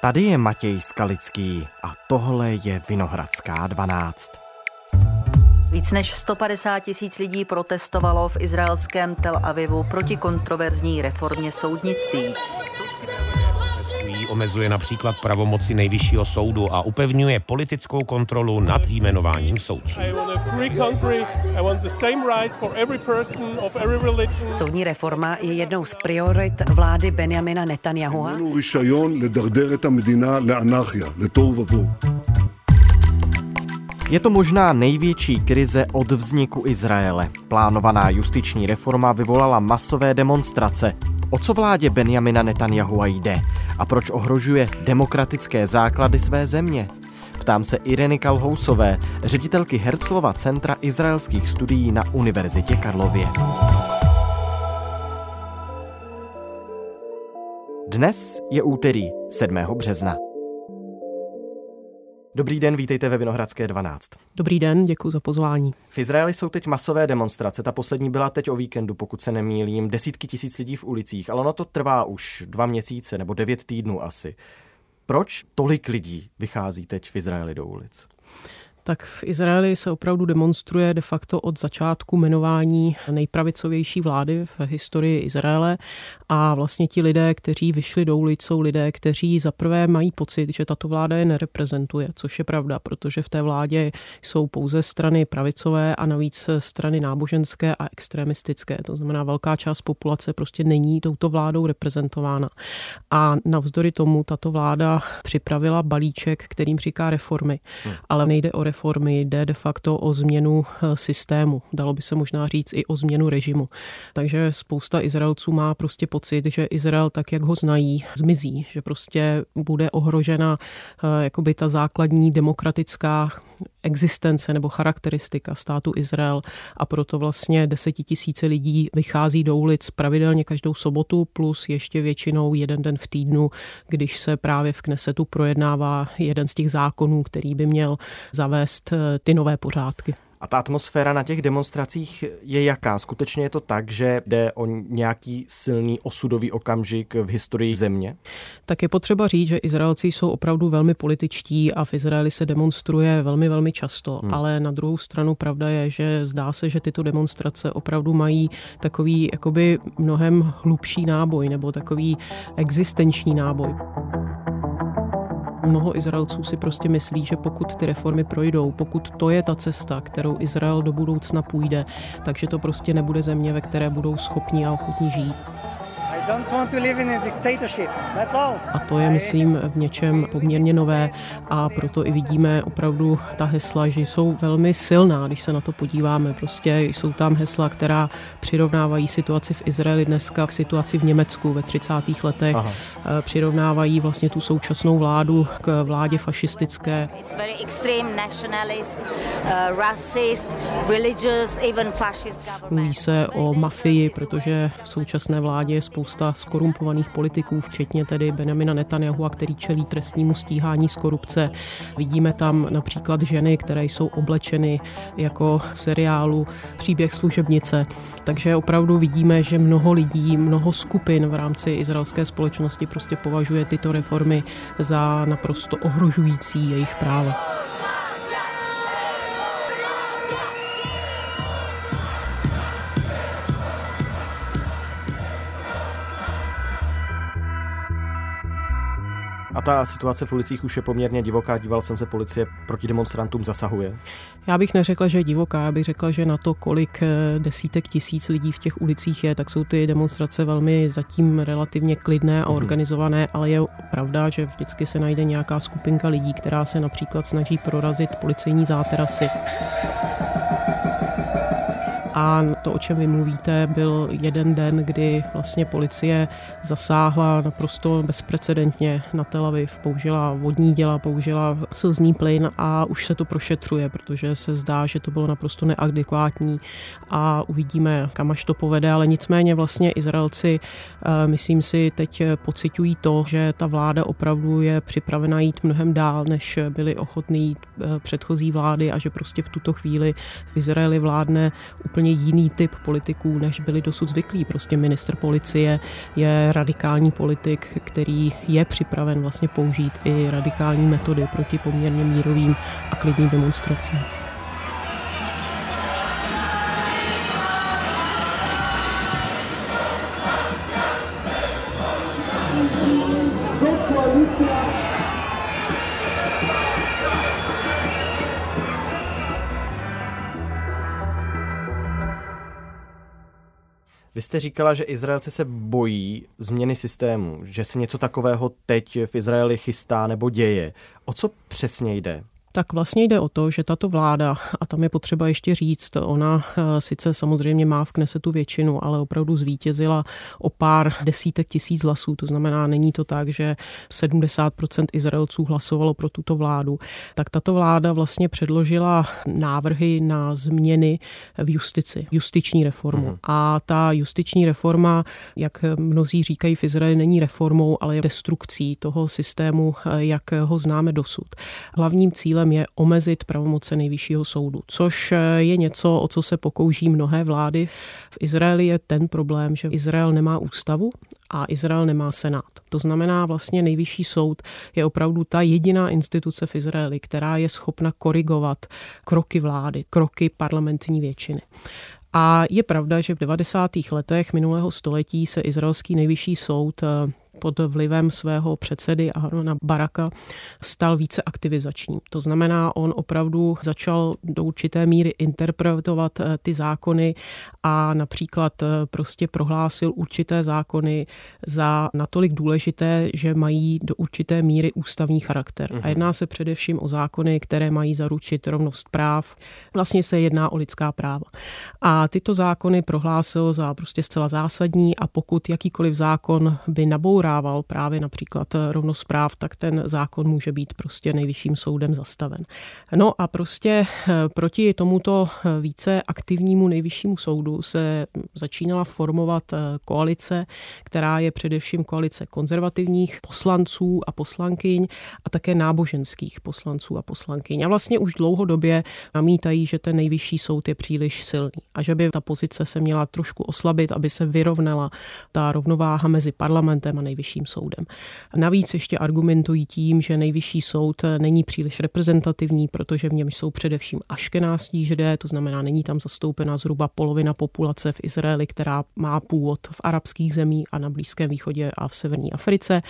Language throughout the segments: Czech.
Tady je Matěj Skalický a tohle je Vinohradská 12. Víc než 150 tisíc lidí protestovalo v izraelském Tel Avivu proti kontroverzní reformě soudnictví omezuje například pravomoci nejvyššího soudu a upevňuje politickou kontrolu nad jmenováním soudců. Soudní reforma je jednou z priorit vlády Benjamina Netanyahu. Je to možná největší krize od vzniku Izraele. Plánovaná justiční reforma vyvolala masové demonstrace. O co vládě Benjamina Netanyahu jde a proč ohrožuje demokratické základy své země? Ptám se Ireny Kalhousové, ředitelky Herzlova Centra izraelských studií na Univerzitě Karlově. Dnes je úterý 7. března. Dobrý den, vítejte ve Vinohradské 12. Dobrý den, děkuji za pozvání. V Izraeli jsou teď masové demonstrace. Ta poslední byla teď o víkendu, pokud se nemýlím. Desítky tisíc lidí v ulicích, ale ono to trvá už dva měsíce nebo devět týdnů asi. Proč tolik lidí vychází teď v Izraeli do ulic? Tak v Izraeli se opravdu demonstruje de facto od začátku jmenování nejpravicovější vlády v historii Izraele a vlastně ti lidé, kteří vyšli do ulic, jsou lidé, kteří zaprvé mají pocit, že tato vláda je nereprezentuje, což je pravda, protože v té vládě jsou pouze strany pravicové a navíc strany náboženské a extremistické. To znamená, velká část populace prostě není touto vládou reprezentována. A navzdory tomu tato vláda připravila balíček, kterým říká reformy, hmm. ale nejde o reformy reformy, jde de facto o změnu eh, systému. Dalo by se možná říct i o změnu režimu. Takže spousta Izraelců má prostě pocit, že Izrael tak, jak ho znají, zmizí, že prostě bude ohrožena eh, jakoby ta základní demokratická existence nebo charakteristika státu Izrael a proto vlastně desetitisíce lidí vychází do ulic pravidelně každou sobotu plus ještě většinou jeden den v týdnu, když se právě v Knesetu projednává jeden z těch zákonů, který by měl zavést eh, ty nové pořádky. A ta atmosféra na těch demonstracích je jaká? Skutečně je to tak, že jde o nějaký silný osudový okamžik v historii země? Tak je potřeba říct, že Izraelci jsou opravdu velmi političtí a v Izraeli se demonstruje velmi, velmi často. Hmm. Ale na druhou stranu pravda je, že zdá se, že tyto demonstrace opravdu mají takový jakoby mnohem hlubší náboj nebo takový existenční náboj. Mnoho Izraelců si prostě myslí, že pokud ty reformy projdou, pokud to je ta cesta, kterou Izrael do budoucna půjde, takže to prostě nebude země, ve které budou schopni a ochotní žít. A to je, myslím, v něčem poměrně nové a proto i vidíme opravdu ta hesla, že jsou velmi silná, když se na to podíváme. Prostě jsou tam hesla, která přirovnávají situaci v Izraeli dneska k situaci v Německu ve 30. letech. Aha. Eh, přirovnávají vlastně tu současnou vládu k vládě fašistické. Uh, Mluví se o mafii, protože v současné vládě je spousta spousta skorumpovaných politiků, včetně tedy Benjamina Netanyahu, který čelí trestnímu stíhání z korupce. Vidíme tam například ženy, které jsou oblečeny jako v seriálu Příběh služebnice. Takže opravdu vidíme, že mnoho lidí, mnoho skupin v rámci izraelské společnosti prostě považuje tyto reformy za naprosto ohrožující jejich práva. Ta situace v ulicích už je poměrně divoká. Díval jsem se, policie proti demonstrantům zasahuje. Já bych neřekla, že je divoká, já bych řekla, že na to, kolik eh, desítek tisíc lidí v těch ulicích je, tak jsou ty demonstrace velmi zatím relativně klidné a mhm. organizované, ale je pravda, že vždycky se najde nějaká skupinka lidí, která se například snaží prorazit policejní záterasy. A to, o čem vy mluvíte, byl jeden den, kdy vlastně policie zasáhla naprosto bezprecedentně na Tel Aviv, použila vodní děla, použila slzný plyn a už se to prošetřuje, protože se zdá, že to bylo naprosto neadekvátní a uvidíme, kam až to povede, ale nicméně vlastně Izraelci, eh, myslím si, teď pocitují to, že ta vláda opravdu je připravena jít mnohem dál, než byli ochotní jít eh, předchozí vlády a že prostě v tuto chvíli v Izraeli vládne úplně úplně jiný typ politiků, než byli dosud zvyklí. Prostě minister policie je radikální politik, který je připraven vlastně použít i radikální metody proti poměrně mírovým a klidným demonstracím. Vy jste říkala, že Izraelci se bojí změny systému, že se něco takového teď v Izraeli chystá nebo děje. O co přesně jde? Tak vlastně jde o to, že tato vláda, a tam je potřeba ještě říct, ona eh, sice samozřejmě má v Knesetu většinu, ale opravdu zvítězila o pár desítek tisíc hlasů. To znamená, není to tak, že 70% Izraelců hlasovalo pro tuto vládu. Tak tato vláda vlastně předložila návrhy na změny v justici, justiční reformu. Uh-huh. A ta justiční reforma, jak mnozí říkají v Izraeli, není reformou, ale je destrukcí toho systému, eh, jak ho známe dosud. Hlavním cílem cílem je omezit pravomoce nejvyššího soudu, což eh, je něco, o co se pokouší mnohé vlády. V Izraeli je ten problém, že Izrael nemá ústavu a Izrael nemá senát. To znamená vlastně nejvyšší soud je opravdu ta jediná instituce v Izraeli, která je schopna korigovat kroky vlády, kroky parlamentní většiny. A je pravda, že v 90. letech minulého století se izraelský nejvyšší soud eh, pod vlivem svého předsedy Ahrona Baraka stal více aktivizačním. To znamená, on opravdu začal do určité míry interpretovat eh, ty zákony a například eh, prostě prohlásil určité zákony za natolik důležité, že mají do určité míry ústavní charakter. A mhm. jedná se především o zákony, které mají zaručit rovnost práv. Vlastně se jedná o lidská práva. A tyto zákony prohlásil za prostě zcela zásadní a pokud jakýkoliv zákon by naboural odehrával právě například eh, rovnost práv, tak ten zákon může být prostě nejvyšším soudem zastaven. No a prostě eh, proti tomuto eh, více aktivnímu nejvyššímu soudu se začínala formovat koalice, která je především koalice konzervativních poslanců a poslankyň a také náboženských poslanců a poslankyň. A vlastně už dlouhodobě namítají, že ten nejvyšší soud je příliš silný a že by ta pozice se měla trošku oslabit, aby se vyrovnala ta rovnováha mezi parlamentem a nejvyšším nejvyšším soudem. Navíc ještě argumentují tím, že nejvyšší soud není příliš reprezentativní, protože v něm jsou především aškenástí židé, to znamená, není tam zastoupena zhruba polovina populace v Izraeli, která má původ v arabských zemích a na Blízkém východě a v severní Africe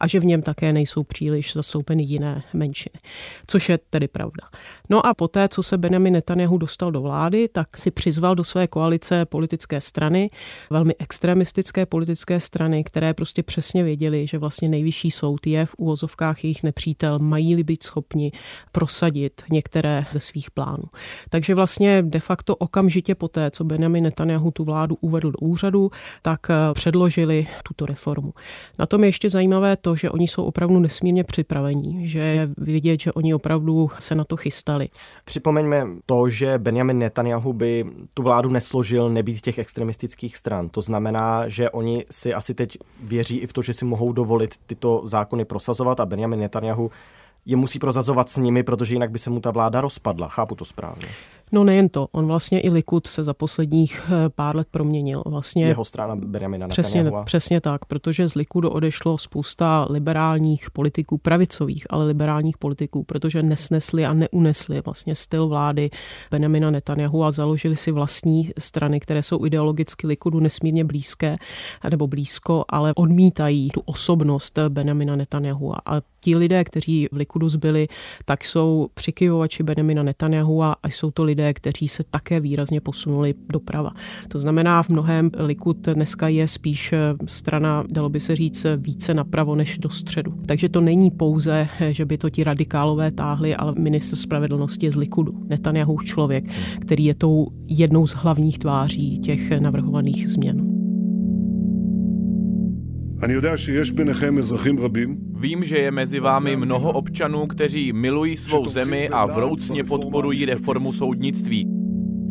a že v něm také nejsou příliš zastoupeny jiné menšiny. Což je tedy pravda. No a poté, co se Benjamin Netanyahu dostal do vlády, tak si přizval do své koalice politické strany, velmi extremistické politické strany, které prostě přesně přesně věděli, že vlastně nejvyšší soud je v úvozovkách jejich nepřítel, mají-li být schopni prosadit některé ze svých plánů. Takže vlastně de facto okamžitě poté, co Benjamin Netanyahu tu vládu uvedl do úřadu, tak eh, předložili tuto reformu. Na tom je ještě zajímavé to, že oni jsou opravdu nesmírně připravení, že je vidět, že oni opravdu se na to chystali. Připomeňme to, že Benjamin Netanyahu by tu vládu nesložil nebýt těch extremistických stran. To znamená, že oni si asi teď věří i v to, že si mohou dovolit tyto zákony prosazovat a Benjamin Netanyahu je musí prozazovat s nimi, protože jinak by se mu ta vláda rozpadla. Chápu to správně. No nejen to, on vlastně i Likud se za posledních eh, pár let proměnil. Vlastně Jeho strana Benjamina přesně, přesně tak, protože z Likudu odešlo spousta liberálních politiků, pravicových, ale liberálních politiků, protože nesnesli a neunesli vlastně styl vlády Benjamina Netanyahu a založili si vlastní strany, které jsou ideologicky Likudu nesmírně blízké nebo blízko, ale odmítají tu osobnost Benjamina Netanyahu. A ti lidé, kteří v Likudu zbyli, tak jsou přikyvovači Benjamina Netanyahu a jsou to lidé, lidé, kteří se také výrazně posunuli doprava. To znamená, v mnohem Likud dneska je spíš eh, strana, dalo by se říct, více napravo než do středu. Takže to není pouze, eh, že by to ti radikálové táhli, ale minister spravedlnosti je z Likudu. Netanyahu člověk, který je tou jednou z hlavních tváří těch navrhovaných změn. Vím, že je mezi vámi mnoho občanů, kteří milují svou zemi a vroucně podporují reformu soudnictví.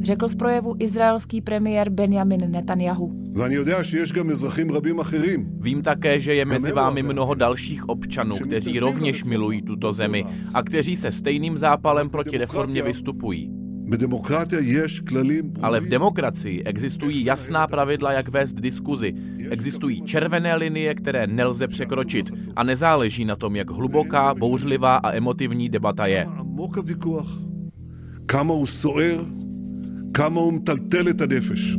Řekl v projevu izraelský premiér Benjamin Netanyahu. Vím také, že je mezi vámi mnoho dalších občanů, kteří rovněž milují tuto zemi a kteří se stejným zápalem proti reformě vystupují. Ale v demokracii existují jasná pravidla, jak vést diskuzi. Existují červené linie, které nelze překročit. A nezáleží na tom, jak hluboká, bouřlivá a emotivní debata je. כמה הוא מטלטל את הנפש.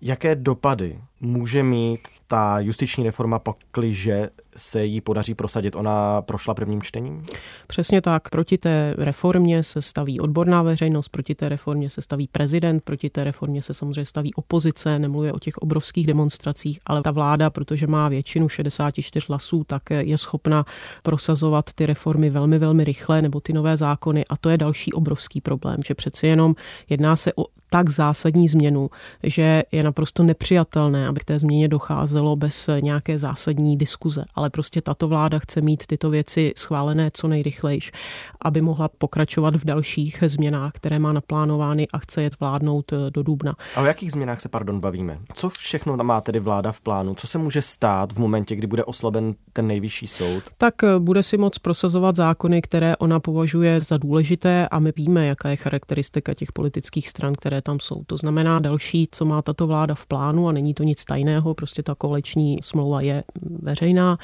Jaké dopady může mít ta justiční reforma, pakliže se jí podaří prosadit? Ona prošla prvním čtením? Přesně tak. Proti té reformě se staví odborná veřejnost, proti té reformě se staví prezident, proti té reformě se samozřejmě staví opozice, nemluvě o těch obrovských demonstracích, ale ta vláda, protože má většinu 64 hlasů, tak je schopna prosazovat ty reformy velmi, velmi rychle, nebo ty nové zákony. A to je další obrovský problém, že přeci jenom jedná se o tak zásadní změnu, že je naprosto nepřijatelné, aby k té změně docházelo bez nějaké zásadní diskuze. Ale prostě tato vláda chce mít tyto věci schválené co nejrychlejš, aby mohla pokračovat v dalších změnách, které má naplánovány a chce jet vládnout eh, do dubna. A o jakých změnách se, pardon, bavíme? Co všechno má tedy vláda v plánu? Co se může stát v momentě, kdy bude oslaben ten nejvyšší soud? Tak eh, bude si moc prosazovat zákony, které ona považuje za důležité a my víme, jaká je charakteristika těch politických stran, které tam jsou. To znamená další, co má tato vláda v plánu a není to nic tajného, prostě ta koleční smlouva je veřejná,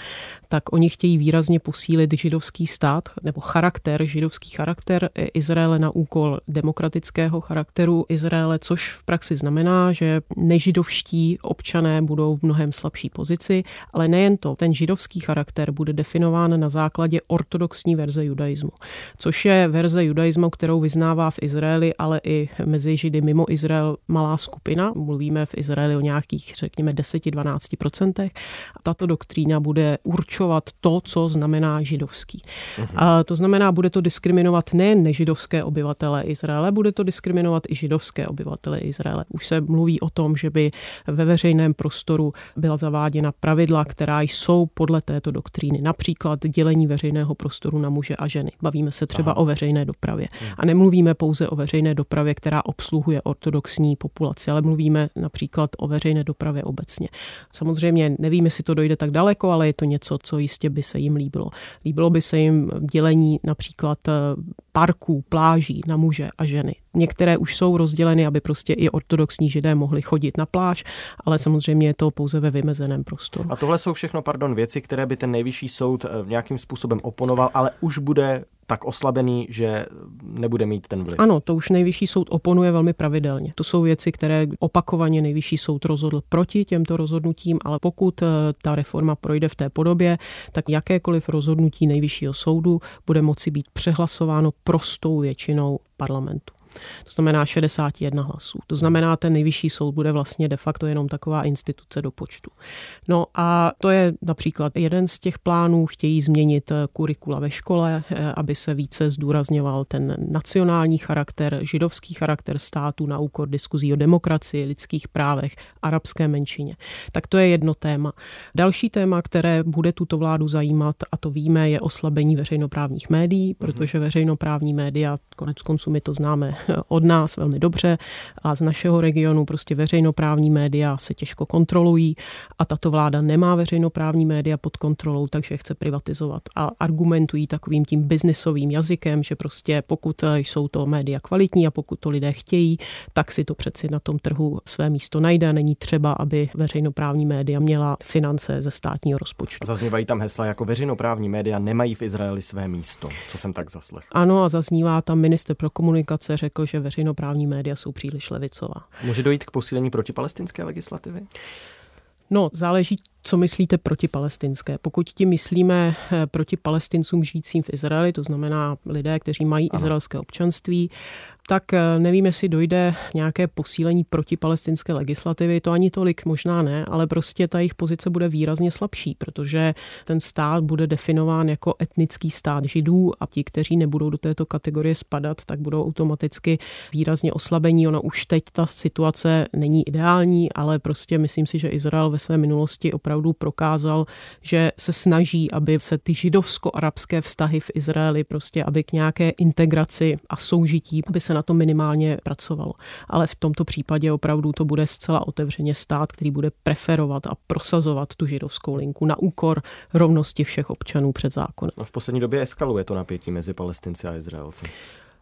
tak oni chtějí výrazně posílit židovský stát nebo charakter, židovský charakter Izraele na úkol demokratického charakteru Izraele, což v praxi znamená, že nežidovští občané budou v mnohem slabší pozici, ale nejen to, ten židovský charakter bude definován na základě ortodoxní verze judaismu, což je verze judaismu, kterou vyznává v Izraeli, ale i mezi židy mimo Izrael malá skupina. Mluvíme v Izraeli o nějakých, řekněme, 10-12%. Tato doktrína bude určovat to, co znamená židovský. Uh-huh. A to znamená, bude to diskriminovat nejen nežidovské obyvatele Izraele, bude to diskriminovat i židovské obyvatele Izraele. Už se mluví o tom, že by ve veřejném prostoru byla zaváděna pravidla, která jsou podle této doktríny. Například dělení veřejného prostoru na muže a ženy. Bavíme se třeba Aha. o veřejné dopravě. Uh-huh. A nemluvíme pouze o veřejné dopravě, která obsluhuje ortodoxní populaci, ale mluvíme například o veřejné dopravě obecně. Samozřejmě nevím, jestli to dojde tak daleko, ale je to něco, co jistě by se jim líbilo. Líbilo by se jim dělení například eh, parků, pláží na muže a ženy. Některé už jsou rozděleny, aby prostě i ortodoxní židé mohli chodit na pláž, ale samozřejmě je to pouze ve vymezeném prostoru. A tohle jsou všechno, pardon, věci, které by ten nejvyšší soud eh, nějakým způsobem oponoval, ale už bude tak oslabený, že nebude mít ten vliv. Ano, to už nejvyšší soud oponuje velmi pravidelně. To jsou věci, které opakovaně nejvyšší soud rozhodl proti těmto rozhodnutím, ale pokud eh, ta reforma projde v té podobě, tak jakékoliv rozhodnutí nejvyššího soudu bude moci být přehlasováno prostou většinou parlamentu. To znamená 61 hlasů. To znamená, ten nejvyšší soud bude vlastně de facto jenom taková instituce do počtu. No a to je například jeden z těch plánů. Chtějí změnit eh, kurikula ve škole, eh, aby se více zdůrazňoval ten nacionální charakter, židovský charakter státu na úkor diskuzí o demokracii, lidských právech, arabské menšině. Tak to je jedno téma. Další téma, které bude tuto vládu zajímat, a to víme, je oslabení veřejnoprávních médií, protože veřejnoprávní média, konec konců my to známe od nás velmi dobře a z našeho regionu prostě veřejnoprávní média se těžko kontrolují a tato vláda nemá veřejnoprávní média pod kontrolou, takže chce privatizovat a argumentují takovým tím biznisovým jazykem, že prostě pokud jsou to média kvalitní a pokud to lidé chtějí, tak si to přeci na tom trhu své místo najde. Není třeba, aby veřejnoprávní média měla finance ze státního rozpočtu. Zaznívají tam hesla jako veřejnoprávní média nemají v Izraeli své místo, co jsem tak zaslechl. Ano a zaznívá tam minister pro komunikace, řekl, že veřejnoprávní média jsou příliš levicová. Může dojít k posílení protipalestinské legislativy? No, záleží, co myslíte proti palestinské. Pokud ti myslíme eh, proti palestincům žijícím v Izraeli, to znamená lidé, kteří mají ano. izraelské občanství, tak eh, nevím, jestli dojde nějaké posílení protipalestinské legislativy, to ani tolik možná ne, ale prostě ta jejich pozice bude výrazně slabší, protože ten stát bude definován jako etnický stát židů a ti, kteří nebudou do této kategorie spadat, tak budou automaticky výrazně oslabení. Ona už teď ta situace není ideální, ale prostě myslím si, že Izrael ve své minulosti opravdu opravdu prokázal, že se snaží, aby se ty židovsko-arabské vztahy v Izraeli prostě, aby k nějaké integraci a soužití, aby se na to minimálně pracovalo. Ale v tomto případě opravdu to bude zcela otevřeně stát, který bude preferovat a prosazovat tu židovskou linku na úkor rovnosti všech občanů před zákonem. No v poslední době eskaluje to napětí mezi Palestinci a Izraelci.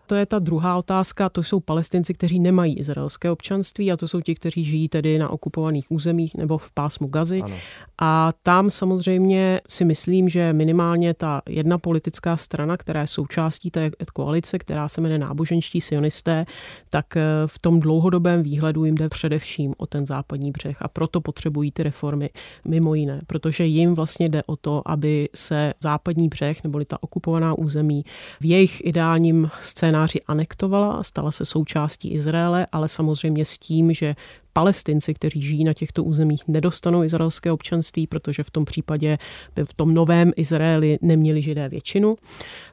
To je ta druhá otázka, to jsou palestinci, kteří nemají izraelské občanství a to jsou ti, kteří žijí tedy na okupovaných územích nebo v pásmu Gazy. Ano. A tam samozřejmě si myslím, že minimálně ta jedna politická strana, která je součástí té koalice, která se jmenuje náboženští sionisté, tak eh, v tom dlouhodobém výhledu jim jde především o ten západní břeh a proto potřebují ty reformy mimo jiné, protože jim vlastně jde o to, aby se západní břeh neboli ta okupovaná území v jejich ideálním scénáři scénáři anektovala a stala se součástí Izraele, ale samozřejmě s tím, že Palestinci, kteří žijí na těchto územích, nedostanou izraelské občanství, protože v tom případě by v tom novém Izraeli neměli židé většinu.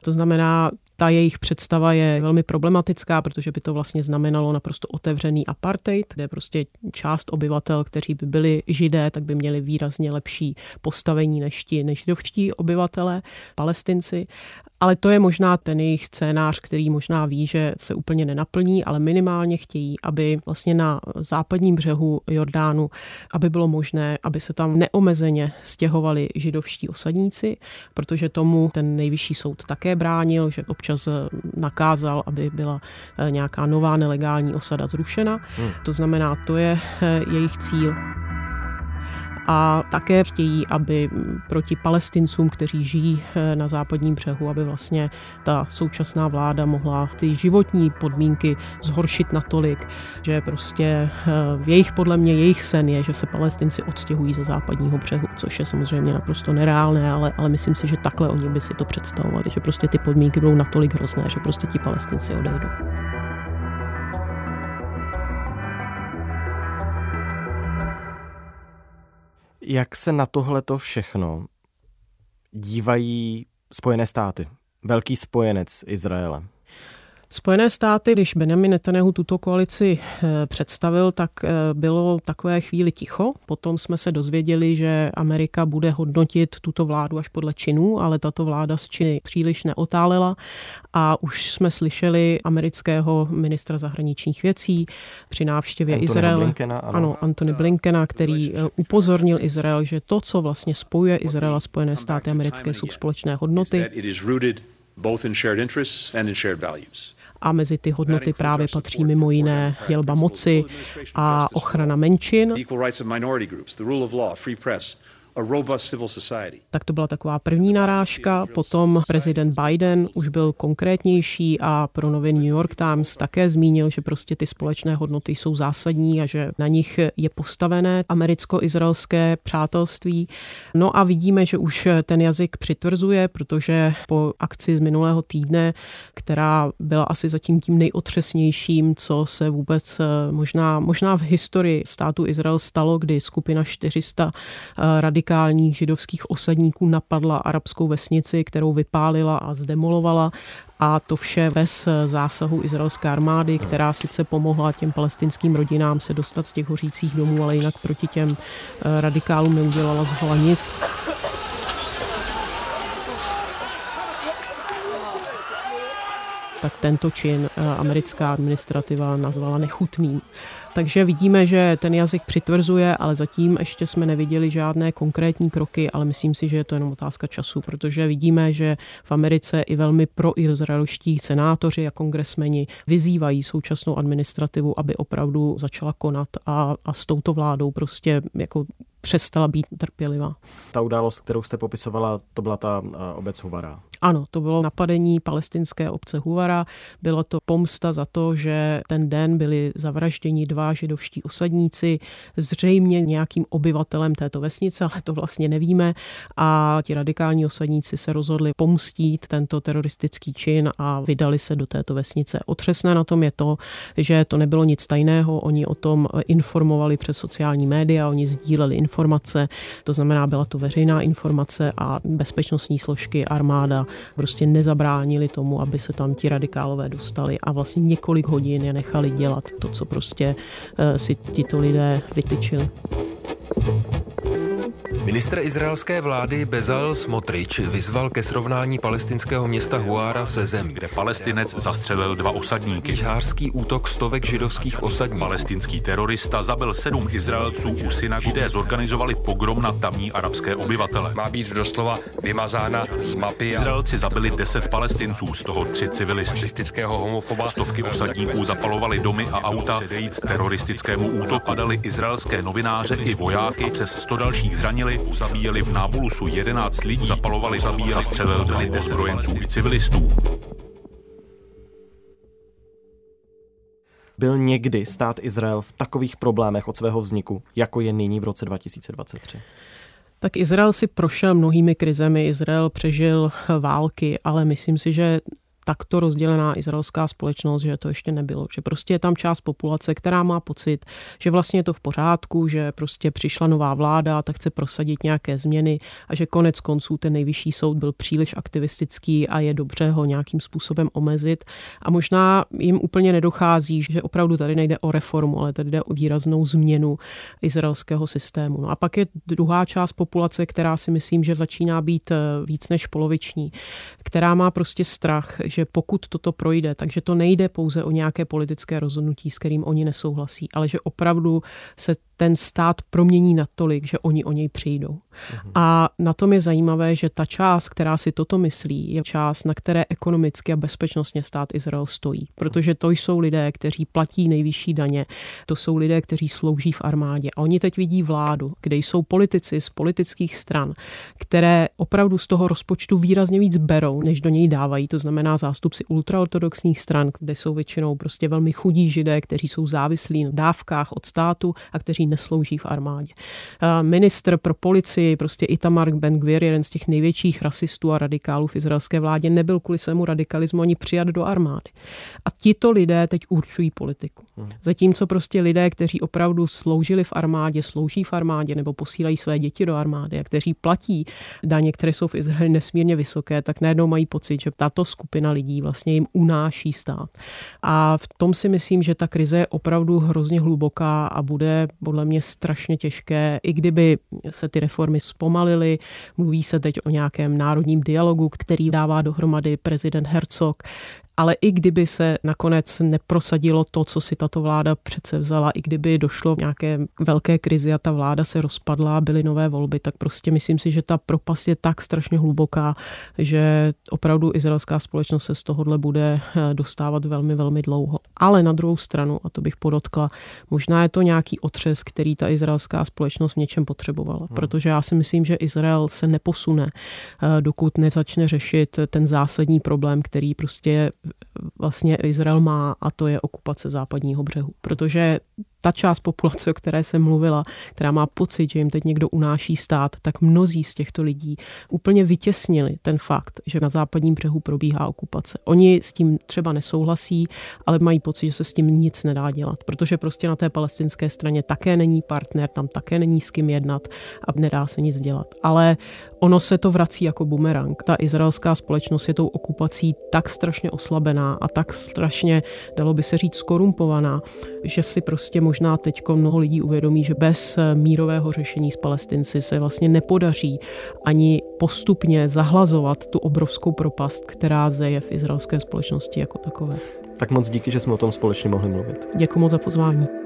To znamená, ta jejich představa je velmi problematická, protože by to vlastně znamenalo naprosto otevřený apartheid, kde prostě část obyvatel, kteří by byli židé, tak by měli výrazně lepší postavení než ti nežidovští obyvatele, palestinci. Ale to je možná ten jejich scénář, který možná ví, že se úplně nenaplní, ale minimálně chtějí, aby vlastně na západním břehu Jordánu, aby bylo možné, aby se tam neomezeně stěhovali židovští osadníci, protože tomu ten nejvyšší soud také bránil, že nakázal, aby byla eh, nějaká nová nelegální osada zrušena. Hmm. To znamená, to je eh, jejich cíl a také chtějí, aby proti palestincům, kteří žijí eh, na západním břehu, aby vlastně ta současná vláda mohla ty životní podmínky zhoršit natolik, že prostě eh, jejich, podle mě, jejich sen je, že se palestinci odstěhují ze západního břehu, což je samozřejmě naprosto nereálné, ale, ale myslím si, že takhle oni by si to představovali, že prostě ty podmínky budou natolik hrozné, že prostě ti palestinci odejdou. Jak se na tohleto všechno dívají Spojené státy, velký spojenec Izraele? Spojené státy, když Benjamin Netanyahu tuto koalici eh, představil, tak eh, bylo takové chvíli ticho. Potom jsme se dozvěděli, že Amerika bude hodnotit tuto vládu až podle činů, ale tato vláda z činy příliš neotálela a už jsme slyšeli amerického ministra zahraničních věcí při návštěvě Antony Izraele. Blinkena, ano. ano, Antony Blinkena, který eh, upozornil Izrael, že to, co vlastně spojuje Izrael a Spojené státy americké, jsou společné hodnoty. both in shared interests and in shared values a mezi ty hodnoty právě patří mimo jiné dělba moci a ochrana menšin. Tak to byla taková první narážka, potom prezident Biden už byl konkrétnější a pro novin New York Times také zmínil, že prostě ty společné hodnoty jsou zásadní a že na nich je postavené americko-izraelské přátelství. No a vidíme, že už ten jazyk přitvrzuje, protože po akci z minulého týdne, která byla asi zatím tím nejotřesnějším, co se vůbec eh, možná, možná v historii státu Izrael stalo, kdy skupina 400 radikálních radikálních židovských osadníků napadla arabskou vesnici, kterou vypálila a zdemolovala a to vše bez zásahu izraelské armády, která sice pomohla těm palestinským rodinám se dostat z těch hořících domů, ale jinak proti těm eh, radikálům neudělala zhola nic. Tak tento čin eh, americká administrativa nazvala nechutným. Takže vidíme, že ten jazyk přitvrzuje, ale zatím ještě jsme neviděli žádné konkrétní kroky, ale myslím si, že je to jenom otázka času, protože vidíme, že v Americe i velmi proizraelští senátoři a kongresmeni vyzývají současnou administrativu, aby opravdu začala konat a, a s touto vládou prostě jako přestala být trpělivá. Ta událost, kterou jste popisovala, to byla ta eh, obec Huvara. Ano, to bylo napadení palestinské obce Huvara. Bylo to pomsta za to, že ten den byli zavražděni dva židovští osadníci, zřejmě nějakým obyvatelem této vesnice, ale to vlastně nevíme. A ti radikální osadníci se rozhodli pomstít tento teroristický čin a vydali se do této vesnice. Otřesné na tom je to, že to nebylo nic tajného. Oni o tom informovali přes sociální média, oni sdíleli informace, to znamená, byla to veřejná informace a bezpečnostní složky, armáda prostě nezabránili tomu, aby se tam ti radikálové dostali a vlastně několik hodin je nechali dělat to, co prostě eh, si tito lidé vytyčili. Ministr izraelské vlády Bezalel Smotrič vyzval ke srovnání palestinského města Huára se zemí, kde palestinec zastřelil dva osadníky. Žářský útok stovek židovských osadníků. Palestinský terorista zabil sedm Izraelců u synagogy, zorganizovali pogrom na tamní arabské obyvatele. Má být doslova vymazána z mapy. Izraelci zabili deset palestinců, z toho tři civilisty. Homofoba. Stovky osadníků zapalovali domy a auta. Předejít teroristickému útoku padali izraelské novináře i vojáky. Přes 100 dalších zranili, zabíjeli v Nábulusu 11 lidí, zapalovali, zabíjeli, zastřelili byli 10 vojenců i civilistů. Byl někdy stát Izrael v takových problémech od svého vzniku, jako je nyní v roce 2023? Tak Izrael si prošel mnohými krizemi, Izrael přežil války, ale myslím si, že takto rozdělená izraelská společnost, že to ještě nebylo. Že prostě je tam část populace, která má pocit, že vlastně je to v pořádku, že prostě přišla nová vláda, tak chce prosadit nějaké změny a že konec konců ten nejvyšší soud byl příliš aktivistický a je dobře ho nějakým způsobem omezit. A možná jim úplně nedochází, že opravdu tady nejde o reformu, ale tady jde o výraznou změnu izraelského systému. No a pak je druhá část populace, která si myslím, že začíná být eh, víc než poloviční, která má prostě strach, že pokud toto projde, takže to nejde pouze o nějaké politické rozhodnutí, s kterým oni nesouhlasí, ale že opravdu se ten stát promění natolik, že oni o něj přijdou. Mhm. A na tom je zajímavé, že ta část, která si toto myslí, je část, na které ekonomicky a bezpečnostně stát Izrael stojí. Protože to jsou lidé, kteří platí nejvyšší daně, to jsou lidé, kteří slouží v armádě. A oni teď vidí vládu, kde jsou politici z politických stran, které opravdu z toho rozpočtu výrazně víc berou, než do něj dávají. To znamená zástupci ultraortodoxních stran, kde jsou většinou prostě velmi chudí židé, kteří jsou závislí na dávkách od státu a kteří neslouží v armádě. Minister pro policii, prostě Itamar Ben-Gvir, jeden z těch největších rasistů a radikálů v izraelské vládě, nebyl kvůli svému radikalismu ani přijat do armády. A tito lidé teď určují politiku. Hmm. Zatímco prostě lidé, kteří opravdu sloužili v armádě, slouží v armádě nebo posílají své děti do armády a kteří platí daně, které jsou v Izraeli nesmírně vysoké, tak najednou mají pocit, že tato skupina lidí vlastně jim unáší stát. A v tom si myslím, že ta krize je opravdu hrozně hluboká a bude podle mě strašně těžké, i kdyby se ty reformy zpomalily. Mluví se teď o nějakém národním dialogu, který dává dohromady prezident Herzog ale i kdyby se nakonec neprosadilo to, co si tato vláda přece vzala, i kdyby došlo k nějaké velké krizi a ta vláda se rozpadla a byly nové volby, tak prostě myslím si, že ta propast je tak strašně hluboká, že opravdu izraelská společnost se z tohohle bude eh, dostávat velmi, velmi dlouho. Ale na druhou stranu, a to bych podotkla, možná je to nějaký otřes, který ta izraelská společnost v něčem potřebovala. Hmm. Protože já si myslím, že Izrael se neposune, eh, dokud nezačne řešit ten zásadní problém, který prostě vlastně Izrael má a to je okupace západního břehu. Protože ta část populace, o které jsem mluvila, která má pocit, že jim teď někdo unáší stát, tak mnozí z těchto lidí úplně vytěsnili ten fakt, že na západním břehu probíhá okupace. Oni s tím třeba nesouhlasí, ale mají pocit, že se s tím nic nedá dělat, protože prostě na té palestinské straně také není partner, tam také není s kým jednat a nedá se nic dělat. Ale ono se to vrací jako bumerang. Ta izraelská společnost je tou okupací tak strašně oslabená a tak strašně, dalo by se říct, skorumpovaná, že si prostě možná teď mnoho lidí uvědomí, že bez mírového řešení s palestinci se vlastně nepodaří ani postupně zahlazovat tu obrovskou propast, která zeje v izraelské společnosti jako takové. Tak moc díky, že jsme o tom společně mohli mluvit. Děkuji moc za pozvání.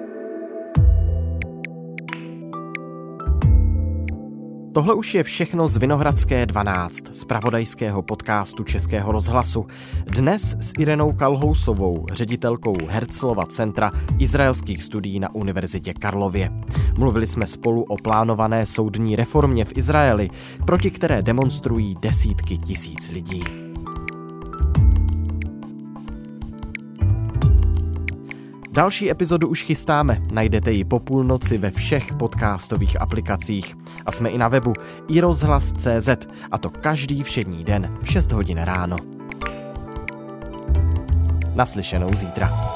Tohle už je všechno z Vinohradské 12, z pravodajského podcastu Českého rozhlasu. Dnes s Irenou Kalhousovou, ředitelkou Herzlova centra izraelských studií na Univerzitě Karlově. Mluvili jsme spolu o plánované soudní reformě v Izraeli, proti které demonstrují desítky tisíc lidí. Další epizodu už chystáme, najdete ji po půlnoci ve všech podcastových aplikacích. A jsme i na webu iRozhlas.cz a to každý všední den v 6 hodin ráno. Naslyšenou zítra.